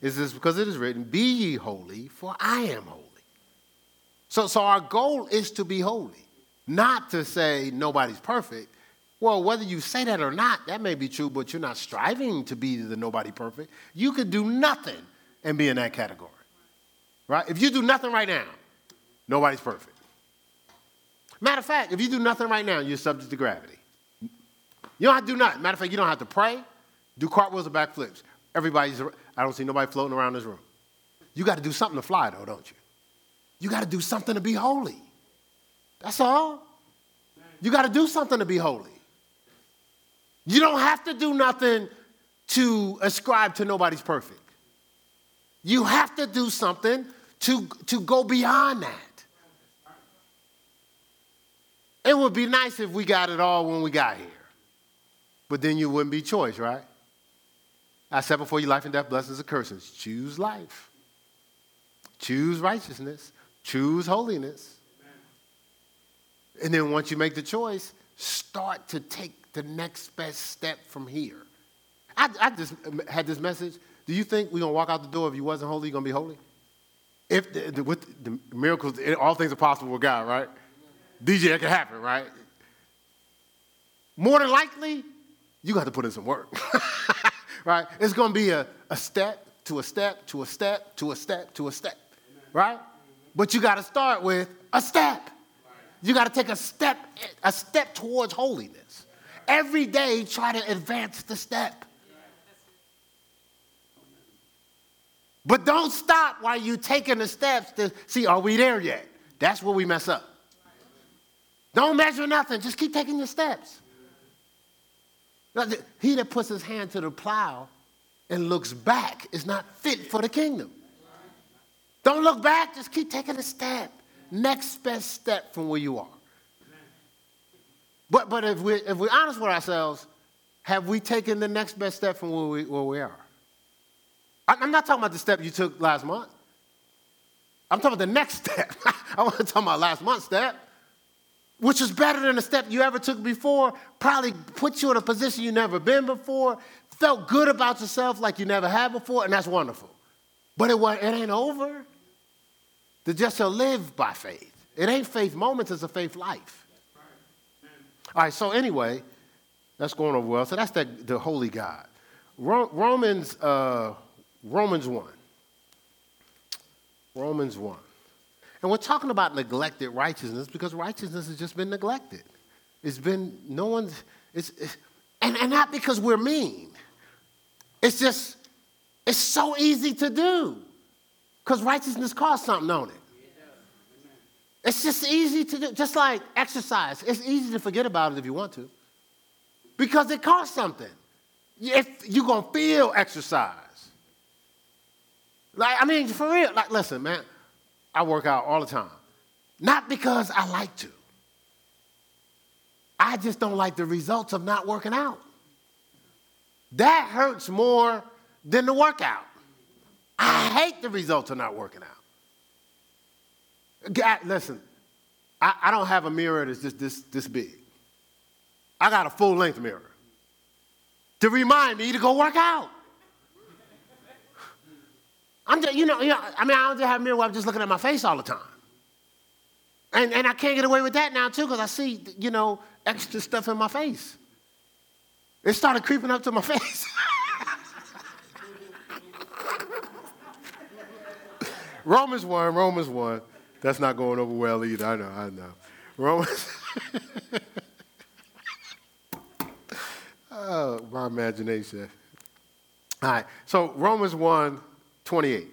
It says, because it is written, Be ye holy, for I am holy. So, so our goal is to be holy, not to say nobody's perfect. Well, whether you say that or not, that may be true, but you're not striving to be the nobody perfect. You could do nothing and be in that category, right? If you do nothing right now, nobody's perfect. Matter of fact, if you do nothing right now, you're subject to gravity. You don't have to do nothing. Matter of fact, you don't have to pray, do cartwheels or backflips. Everybody's, I don't see nobody floating around this room. You got to do something to fly, though, don't you? You got to do something to be holy. That's all. You got to do something to be holy. You don't have to do nothing to ascribe to nobody's perfect. You have to do something to, to go beyond that. It would be nice if we got it all when we got here. But then you wouldn't be choice, right? I said before you life and death, blessings and curses. Choose life. Choose righteousness. Choose holiness. And then once you make the choice, start to take the next best step from here. I, I just had this message. Do you think we're going to walk out the door if you wasn't holy, you're going to be holy? If the, the, with the miracles, all things are possible with God, right? DJ, it can happen, right? More than likely, you got to put in some work, right? It's going to be a, a step to a step to a step to a step to a step, right? But you got to start with a step. You got to take a step, a step towards holiness. Every day, try to advance the step. But don't stop while you're taking the steps to see, are we there yet? That's where we mess up. Don't measure nothing, just keep taking your steps. He that puts his hand to the plow and looks back is not fit for the kingdom. Don't look back, just keep taking a step. Next best step from where you are. But, but if, we, if we're honest with ourselves, have we taken the next best step from where we, where we are? I'm not talking about the step you took last month. I'm talking about the next step. I want to talk about last month's step, which is better than the step you ever took before, probably put you in a position you never been before, felt good about yourself like you never had before, and that's wonderful. But it, it ain't over. The just shall live by faith. It ain't faith moments, it's a faith life. All right, so anyway, that's going over well. So that's the, the holy God. Romans uh, Romans 1. Romans 1. And we're talking about neglected righteousness because righteousness has just been neglected. It's been, no one's, it's, it's and, and not because we're mean. It's just, it's so easy to do because righteousness costs something on it. It's just easy to do, just like exercise. It's easy to forget about it if you want to because it costs something. If you're going to feel exercise, like, I mean, for real, like, listen, man, I work out all the time. Not because I like to. I just don't like the results of not working out. That hurts more than the workout. I hate the results of not working out. God, listen, I, I don't have a mirror that's just this, this big. I got a full length mirror to remind me to go work out. I'm just, you know, you know, I mean, I don't just have a mirror where I'm just looking at my face all the time. And, and I can't get away with that now, too, because I see, you know, extra stuff in my face. It started creeping up to my face. Romans 1, Romans 1. That's not going over well either. I know, I know. Romans. oh, my imagination. All right. So, Romans 1 28.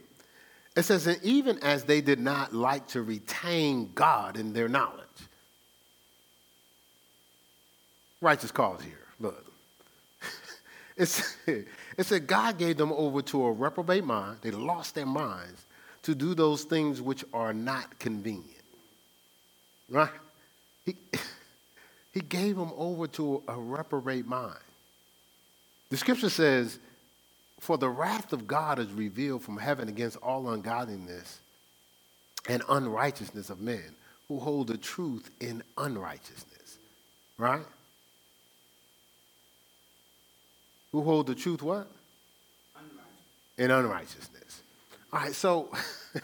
It says, and even as they did not like to retain God in their knowledge. Righteous cause here. Look. It said God gave them over to a reprobate mind. They lost their minds to do those things which are not convenient. Right? He, he gave them over to a reprobate mind. The scripture says, for the wrath of God is revealed from heaven against all ungodliness and unrighteousness of men who hold the truth in unrighteousness. Right? Who hold the truth what? In unrighteousness. All right, so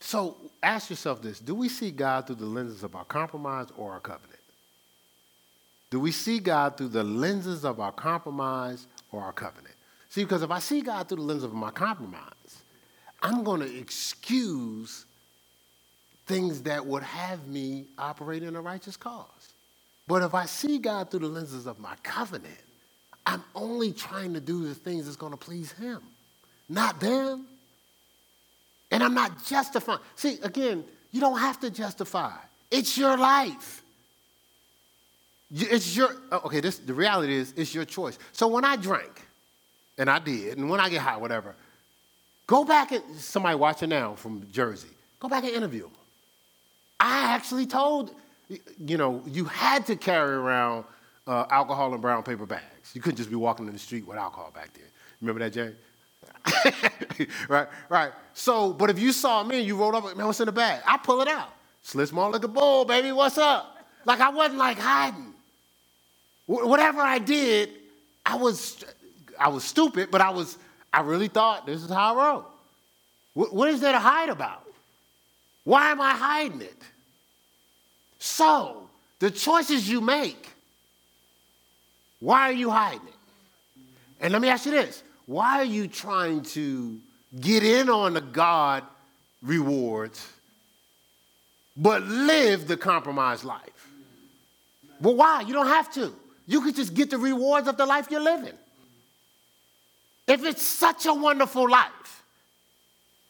so ask yourself this. Do we see God through the lenses of our compromise or our covenant? Do we see God through the lenses of our compromise or our covenant? See, because if I see God through the lens of my compromise, I'm going to excuse things that would have me operate in a righteous cause. But if I see God through the lenses of my covenant, I'm only trying to do the things that's going to please Him, not them. And I'm not justifying. See, again, You don't have to justify. It's your life. It's your, oh, okay, this, the reality is, it's your choice. So when I drank, and I did, and when I get high, whatever, go back and, somebody watching now from Jersey, go back and interview them. I actually told, you know, you had to carry around uh, alcohol in brown paper bags. You couldn't just be walking in the street with alcohol back there. Remember that, Jay? right, right. So, but if you saw me and you rolled up, man, what's in the bag? I pull it out. Slit small like a bull, baby. What's up? Like I wasn't like hiding. Wh- whatever I did, I was, I was stupid, but I was, I really thought this is how I roll. Wh- what is there to hide about? Why am I hiding it? So, the choices you make, why are you hiding it? And let me ask you this why are you trying to get in on the God rewards, but live the compromised life? Well, why? You don't have to. You could just get the rewards of the life you're living. If it's such a wonderful life,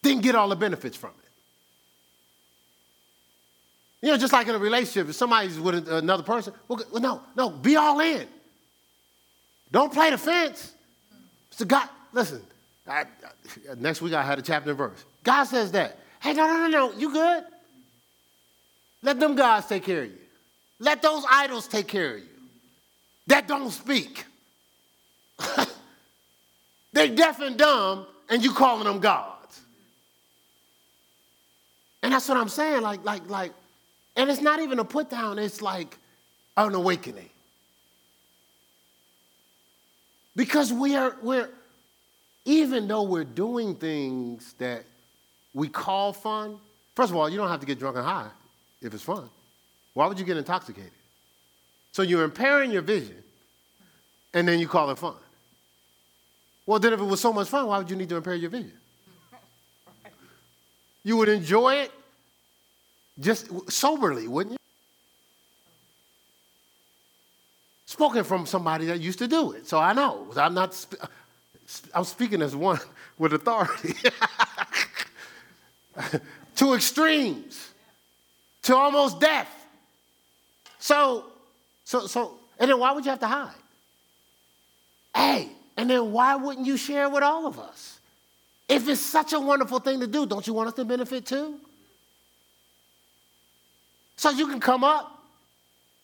then get all the benefits from it. You know, just like in a relationship, if somebody's with another person, well, no, no, be all in. Don't play the fence. So God, listen, I, I, next week I had a chapter and verse. God says that. Hey, no, no, no, no, you good? Let them gods take care of you. Let those idols take care of you that don't speak. They're deaf and dumb, and you calling them gods. And that's what I'm saying. Like, like, like, and it's not even a put down, it's like an awakening. Because we are, we're, even though we're doing things that we call fun, first of all, you don't have to get drunk and high if it's fun. Why would you get intoxicated? So you're impairing your vision, and then you call it fun. Well, then if it was so much fun, why would you need to impair your vision? You would enjoy it just soberly, wouldn't you? Spoken from somebody that used to do it, so I know. I'm not. I'm speaking as one with authority. to extremes, to almost death. So, so, so, and then why would you have to hide? Hey, and then why wouldn't you share with all of us? If it's such a wonderful thing to do, don't you want us to benefit too? So you can come up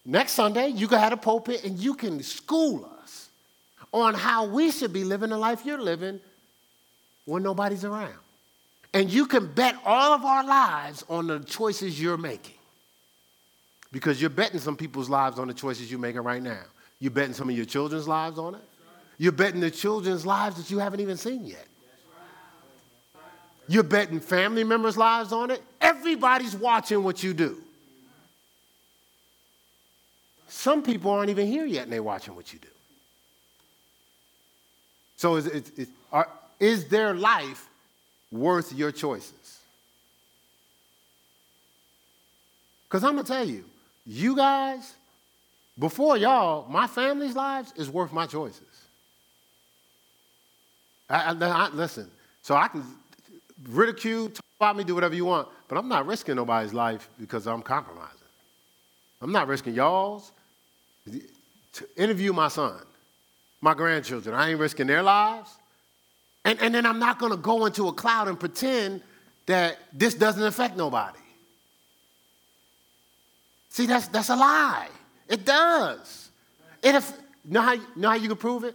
next Sunday, you can have a pulpit and you can school us on how we should be living the life you're living when nobody's around. And you can bet all of our lives on the choices you're making. Because you're betting some people's lives on the choices you're making right now. You're betting some of your children's lives on it. You're betting the children's lives that you haven't even seen yet. You're betting family members' lives on it. Everybody's watching what you do. Some people aren't even here yet and they're watching what you do. So is, is, is, are, is their life worth your choices? Because I'm going to tell you, you guys, before y'all, my family's lives is worth my choices. I, I, I, listen, so I can ridicule, talk about me, do whatever you want, but I'm not risking nobody's life because I'm compromising. I'm not risking y'all's. To interview my son, my grandchildren, I ain't risking their lives. And, and then I'm not going to go into a cloud and pretend that this doesn't affect nobody. See, that's, that's a lie. It does. It, if, know, how, know how you can prove it?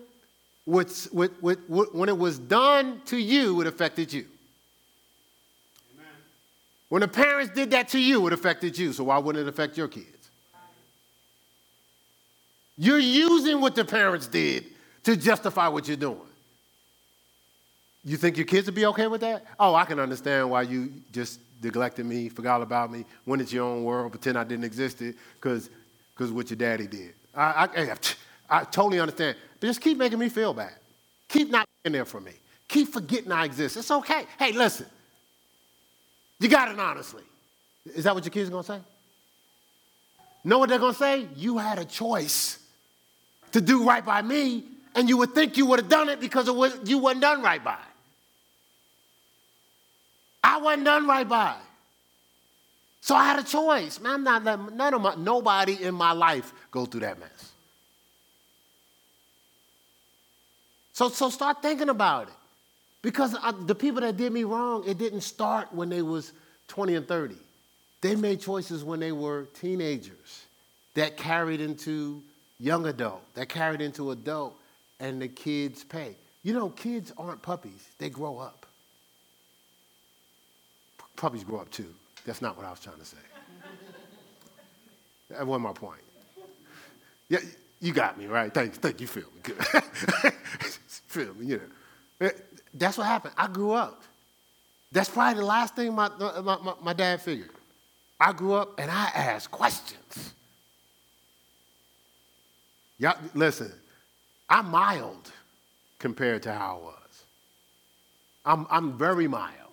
With, with, with, when it was done to you, it affected you. Amen. When the parents did that to you, it affected you. So why wouldn't it affect your kids? You're using what the parents did to justify what you're doing. You think your kids would be okay with that? Oh, I can understand why you just neglected me, forgot about me, went into your own world, pretend I didn't exist because because what your daddy did. I, I, I, totally understand. But just keep making me feel bad. Keep not being there for me. Keep forgetting I exist. It's okay. Hey, listen. You got it honestly. Is that what your kids are going to say? Know what they're going to say? You had a choice to do right by me, and you would think you would have done it because it was, you wasn't done right by. I wasn't done right by. So I had a choice. Man, I'm not letting none of my, nobody in my life go through that mess. So, so start thinking about it. Because I, the people that did me wrong, it didn't start when they was 20 and 30. They made choices when they were teenagers that carried into young adult, that carried into adult, and the kids pay. You know, kids aren't puppies, they grow up. Puppies grow up too. That's not what I was trying to say. that wasn't my point. Yeah, you got me, right? Thanks. Thank you, feel me. Good. feel me, you know. Eh, that's what happened. I grew up. That's probably the last thing my, my, my, my dad figured. I grew up and I asked questions. Y'all, listen, I'm mild compared to how I was. I'm, I'm very mild.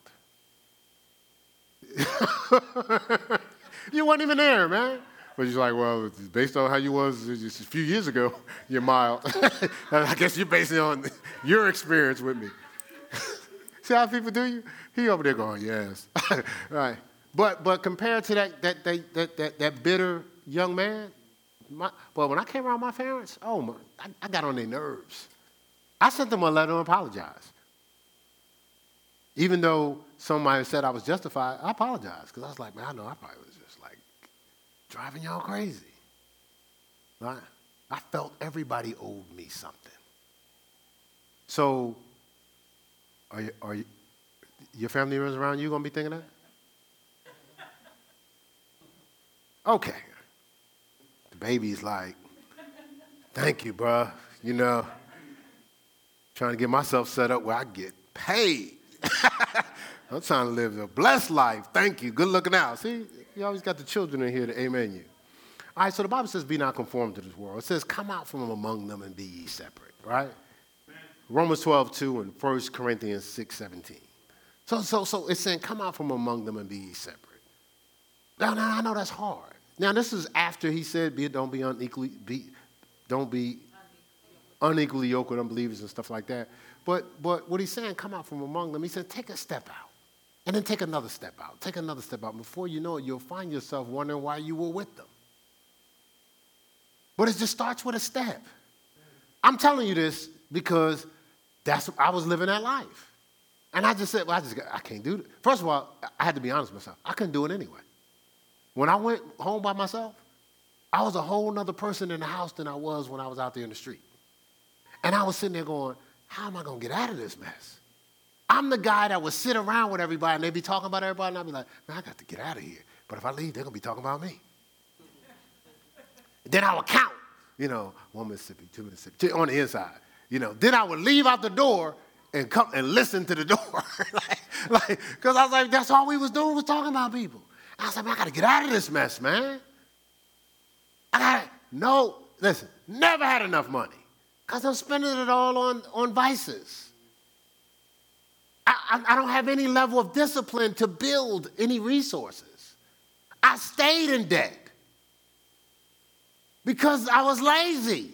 You weren't even there, man. But he's like, well, based on how you was just a few years ago, you're mild. I guess you're basing on your experience with me. See how people do you? He over there going, yes. right. But but compared to that that that that, that, bitter young man, my, well, when I came around my parents, oh my, I, I got on their nerves. I sent them a letter and apologize. Even though somebody said I was justified, I apologized because I was like, man, I know I probably was just like driving y'all crazy. Right? I felt everybody owed me something. So, are, you, are you, your family members around you going to be thinking that? Okay. The baby's like, thank you, bruh. You know, trying to get myself set up where I get paid. I'm trying to live a blessed life. Thank you. Good looking out. See, you always got the children in here to amen you. All right, so the Bible says, be not conformed to this world. It says, come out from among them and be ye separate, right? Romans 12, 2 and 1 Corinthians 6, 17. So, so, so it's saying, come out from among them and be ye separate. Now, now, I know that's hard. Now, this is after he said, be, don't be unequally, be, don't be unequally yoked with unbelievers and stuff like that. But, but what he's saying, come out from among them, he said, take a step out. And then take another step out. Take another step out. Before you know it, you'll find yourself wondering why you were with them. But it just starts with a step. I'm telling you this because that's what I was living that life. And I just said, well, I just I can't do it. First of all, I had to be honest with myself. I couldn't do it anyway. When I went home by myself, I was a whole nother person in the house than I was when I was out there in the street. And I was sitting there going, how am I going to get out of this mess? I'm the guy that would sit around with everybody and they'd be talking about everybody, and I'd be like, man, I got to get out of here. But if I leave, they're going to be talking about me. then I would count, you know, one Mississippi, two Mississippi, on the inside. You know, then I would leave out the door and come and listen to the door. like, like, because I was like, that's all we was doing was talking about people. I was like, man, I got to get out of this mess, man. I got no, listen, never had enough money because I'm spending it all on, on vices. I, I, I don't have any level of discipline to build any resources. I stayed in debt because I was lazy.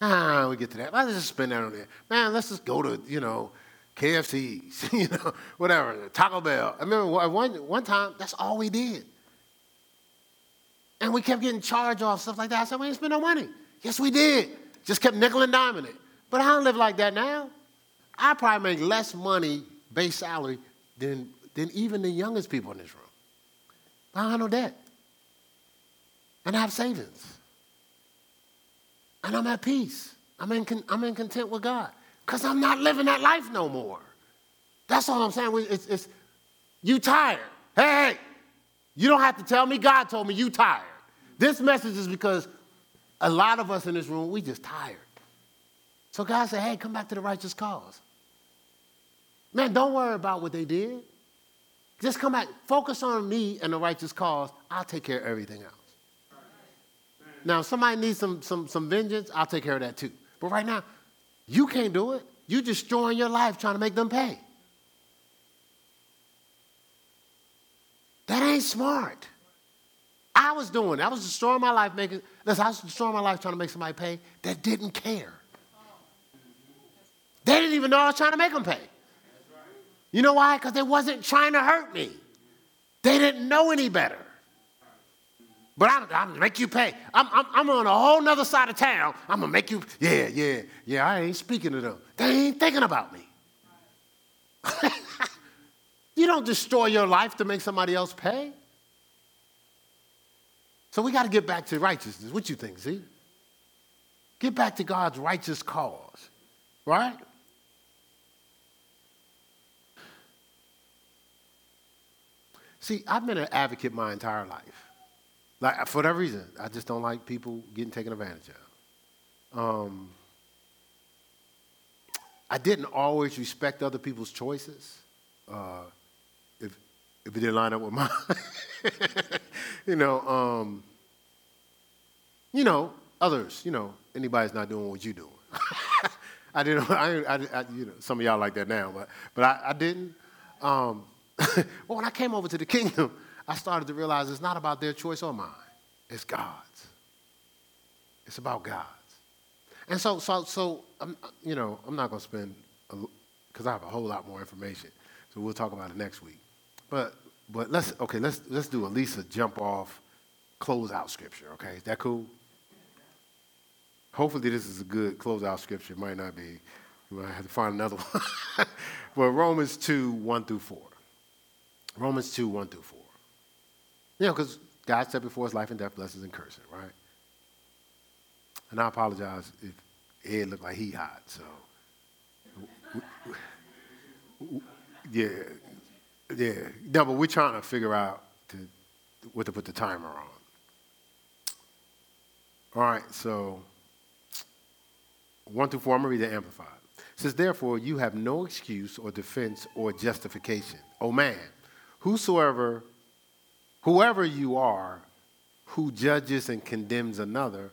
Ah, we get to that. Let's just spend that on there. Man, let's just go to, you know, KFC's, you know, whatever, Taco Bell. I remember one, one time, that's all we did. And we kept getting charged off, stuff like that. I said, we didn't spend no money. Yes, we did. Just kept nickel and diming it. But I don't live like that now. I probably make less money, base salary, than, than even the youngest people in this room. I don't have no debt. And I have savings. And I'm at peace. I'm in, I'm in content with God. Because I'm not living that life no more. That's all I'm saying. It's, it's, you tired. Hey, hey, you don't have to tell me. God told me you tired. This message is because a lot of us in this room, we just tired. So God said, hey, come back to the righteous cause. Man, don't worry about what they did. Just come back. Focus on me and the righteous cause. I'll take care of everything else. Now, if somebody needs some, some, some vengeance, I'll take care of that too. But right now, you can't do it. You're destroying your life trying to make them pay. That ain't smart. I was doing. I was destroying my life making, listen, I was destroying my life trying to make somebody pay that didn't care. They didn't even know I was trying to make them pay. You know why? Because they wasn't trying to hurt me. They didn't know any better. But I'm, I'm gonna make you pay. I'm, I'm, I'm on a whole nother side of town. I'm gonna make you, yeah, yeah, yeah, I ain't speaking to them. They ain't thinking about me. you don't destroy your life to make somebody else pay. So we got to get back to righteousness. What you think, Z? Get back to God's righteous cause, right? See, I've been an advocate my entire life. Like for that reason, I just don't like people getting taken advantage of. Um, I didn't always respect other people's choices. Uh, if it didn't line up with mine, you know, um, you know, others, you know, anybody's not doing what you're doing. I didn't. I, I, I, you know, some of y'all like that now, but but I, I didn't. Um, well, when I came over to the kingdom, I started to realize it's not about their choice or mine. It's God's. It's about God's. And so, so, so I'm, you know, I'm not going to spend, because I have a whole lot more information. So we'll talk about it next week. But, but let's, okay, let's, let's do at least a jump off, close out scripture, okay? Is that cool? Hopefully this is a good close out scripture. It might not be. We might have to find another one. but Romans 2, 1 through 4. Romans 2, 1 through 4. You know, because God said before us life and death, blessings and cursing, right? And I apologize if Ed looked like he hot, so. Yeah, yeah. No, but we're trying to figure out to, what to put the timer on. All right, so 1 through 4, I'm going to read the Amplified. It says, Therefore, you have no excuse or defense or justification. Oh man, whosoever whoever you are who judges and condemns another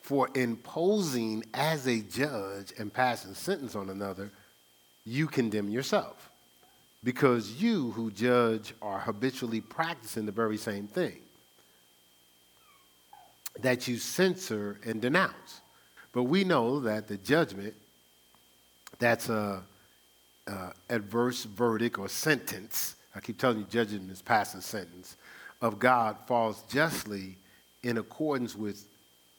for imposing as a judge and passing sentence on another, you condemn yourself. Because you who judge are habitually practicing the very same thing that you censor and denounce. But we know that the judgment, that's a, a adverse verdict or sentence. I keep telling you, judging is passing sentence of God falls justly in accordance with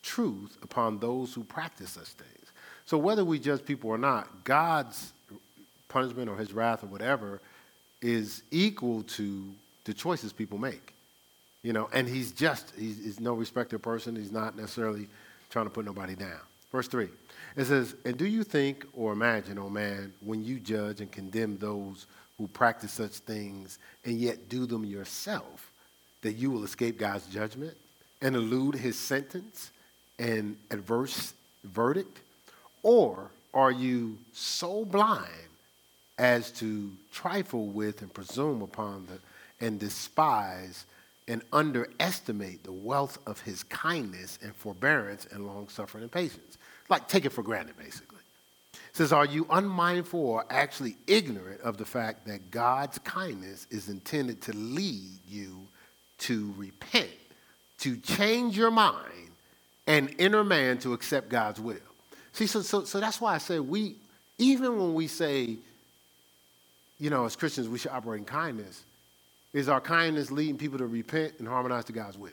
truth upon those who practice such things. So whether we judge people or not, God's punishment or his wrath or whatever is equal to the choices people make. You know, and he's just, he's, he's no respecter person. He's not necessarily trying to put nobody down. Verse 3. It says, And do you think or imagine, O oh man, when you judge and condemn those who practice such things and yet do them yourself, that you will escape God's judgment and elude his sentence and adverse verdict? Or are you so blind as to trifle with and presume upon the, and despise and underestimate the wealth of his kindness and forbearance and long suffering and patience? Like take it for granted, basically. It says, Are you unmindful or actually ignorant of the fact that God's kindness is intended to lead you to repent, to change your mind, and inner man to accept God's will. See, so, so, so that's why I say we, even when we say, you know, as Christians, we should operate in kindness, is our kindness leading people to repent and harmonize to God's will?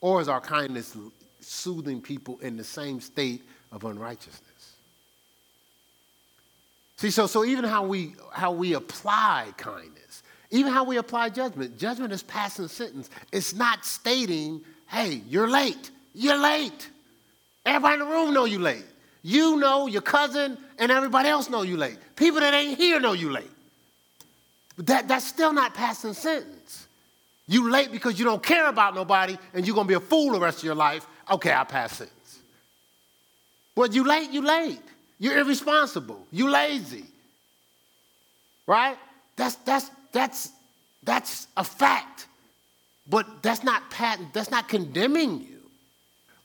Or is our kindness soothing people in the same state of unrighteousness? See, so, so even how we, how we apply kindness, even how we apply judgment, judgment is passing sentence. It's not stating, hey, you're late. You're late. Everybody in the room know you late. You know, your cousin, and everybody else know you late. People that ain't here know you late. But that, that's still not passing sentence. You late because you don't care about nobody and you're gonna be a fool the rest of your life. Okay, I pass sentence. But you late, you late. You're irresponsible. You lazy. Right? That's that's that's, that's a fact. But that's not patent, that's not condemning you.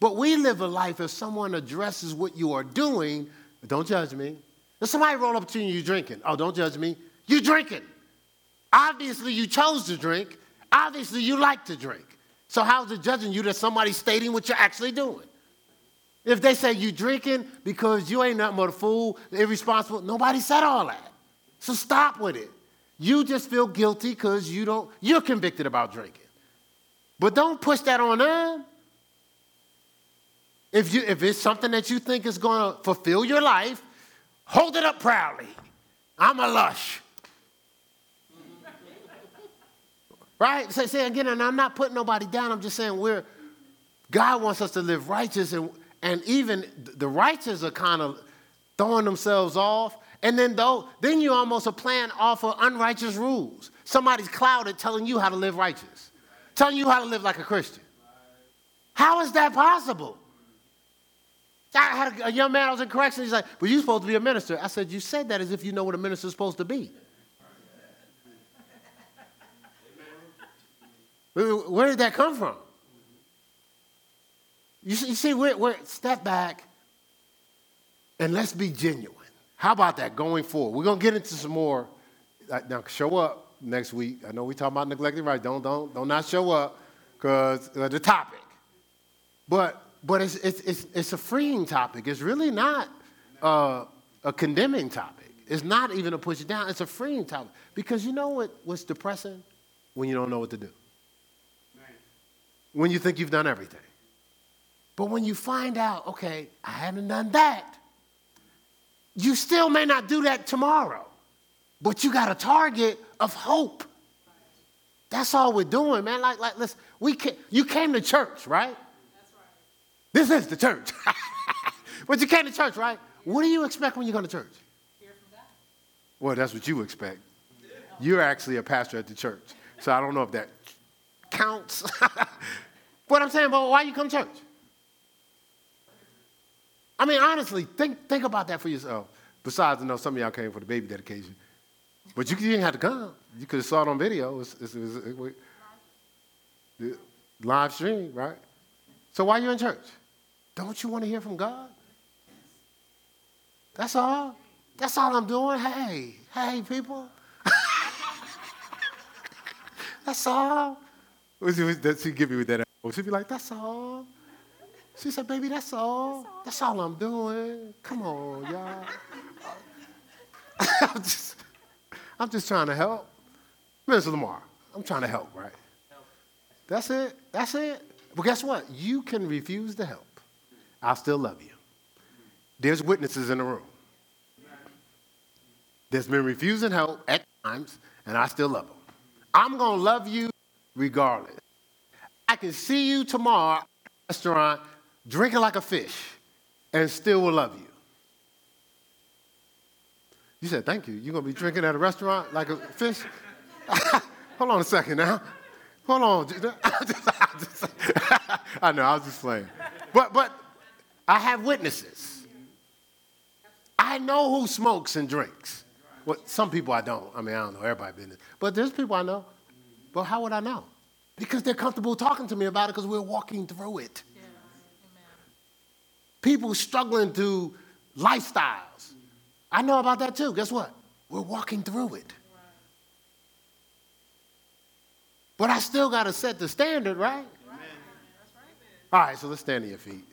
But we live a life if someone addresses what you are doing, don't judge me. If somebody roll up to you and you're drinking, oh, don't judge me. You're drinking. Obviously, you chose to drink. Obviously, you like to drink. So, how's it judging you that somebody's stating what you're actually doing? If they say you drinking because you ain't nothing but a fool, irresponsible, nobody said all that. So stop with it. You just feel guilty because you don't, you're convicted about drinking. But don't push that on them. If, you, if it's something that you think is going to fulfill your life, hold it up proudly. I'm a lush. Right? Say, say again, and I'm not putting nobody down. I'm just saying we're, God wants us to live righteous, and, and even the righteous are kind of throwing themselves off. And then though, then you almost are playing off of unrighteous rules. Somebody's clouded telling you how to live righteous, telling you how to live like a Christian. How is that possible? I had a, young man, I was in corrections, he's like, well, you're supposed to be a minister. I said, you said that as if you know what a minister's supposed to be. Where did that come from? You see, we're, we're, step back and let's be genuine. How about that going forward? We're going to get into some more. Now, show up next week. I know we talk about neglected rights. Don't, don't, don't not show up because uh, the topic. But, but it's, it's, it's, it's, a freeing topic. It's really not uh, a condemning topic. It's not even a push it down. It's a freeing topic. Because you know what, what's depressing? When you don't know what to do. When you think you've done everything. But when you find out, okay, I haven't done that, you still may not do that tomorrow, but you got a target of hope. That's all we're doing, man. Like, like, listen, we can, you came to church, right? That's right. This is the church. but you came to church, right? What do you expect when you go to church? Hear from. Well, that's what you expect. You're actually a pastor at the church. So I don't know if that counts. but I'm saying, but why you come to church? I mean, honestly, think, think about that for yourself. Besides, I know some of y'all came for the baby dedication. But you, you didn't have to come. You could have saw it on video. It's, it's, it, live stream, right? So why are you in church? Don't you want to hear from God? That's all. That's all I'm doing. Hey, hey, people. that's all. That's she give me with that. She'd be like, that's all. She said, baby, that's all. That's all I'm doing. Come on, y'all. I'm, just, I'm just trying to help. Mr. Lamar, I'm trying to help, right? That's it. That's it. But guess what? You can refuse to help. I'll still love you. There's witnesses in the room. There's been refusing help at times, and I still love them. I'm going to love you regardless. I can see you tomorrow at a restaurant drinking like a fish, and still will love you. You said, Thank you. You're going to be drinking at a restaurant like a fish? Hold on a second now. Hold on. I know, I was just playing. But, but I have witnesses. I know who smokes and drinks. Well, some people I don't. I mean, I don't know everybody business. But there's people I know. But how would I know? Because they're comfortable talking to me about it because we're walking through it people struggling through lifestyles. I know about that too. Guess what? We're walking through it. But I still got to set the standard, right? All right, so let's stand on your feet.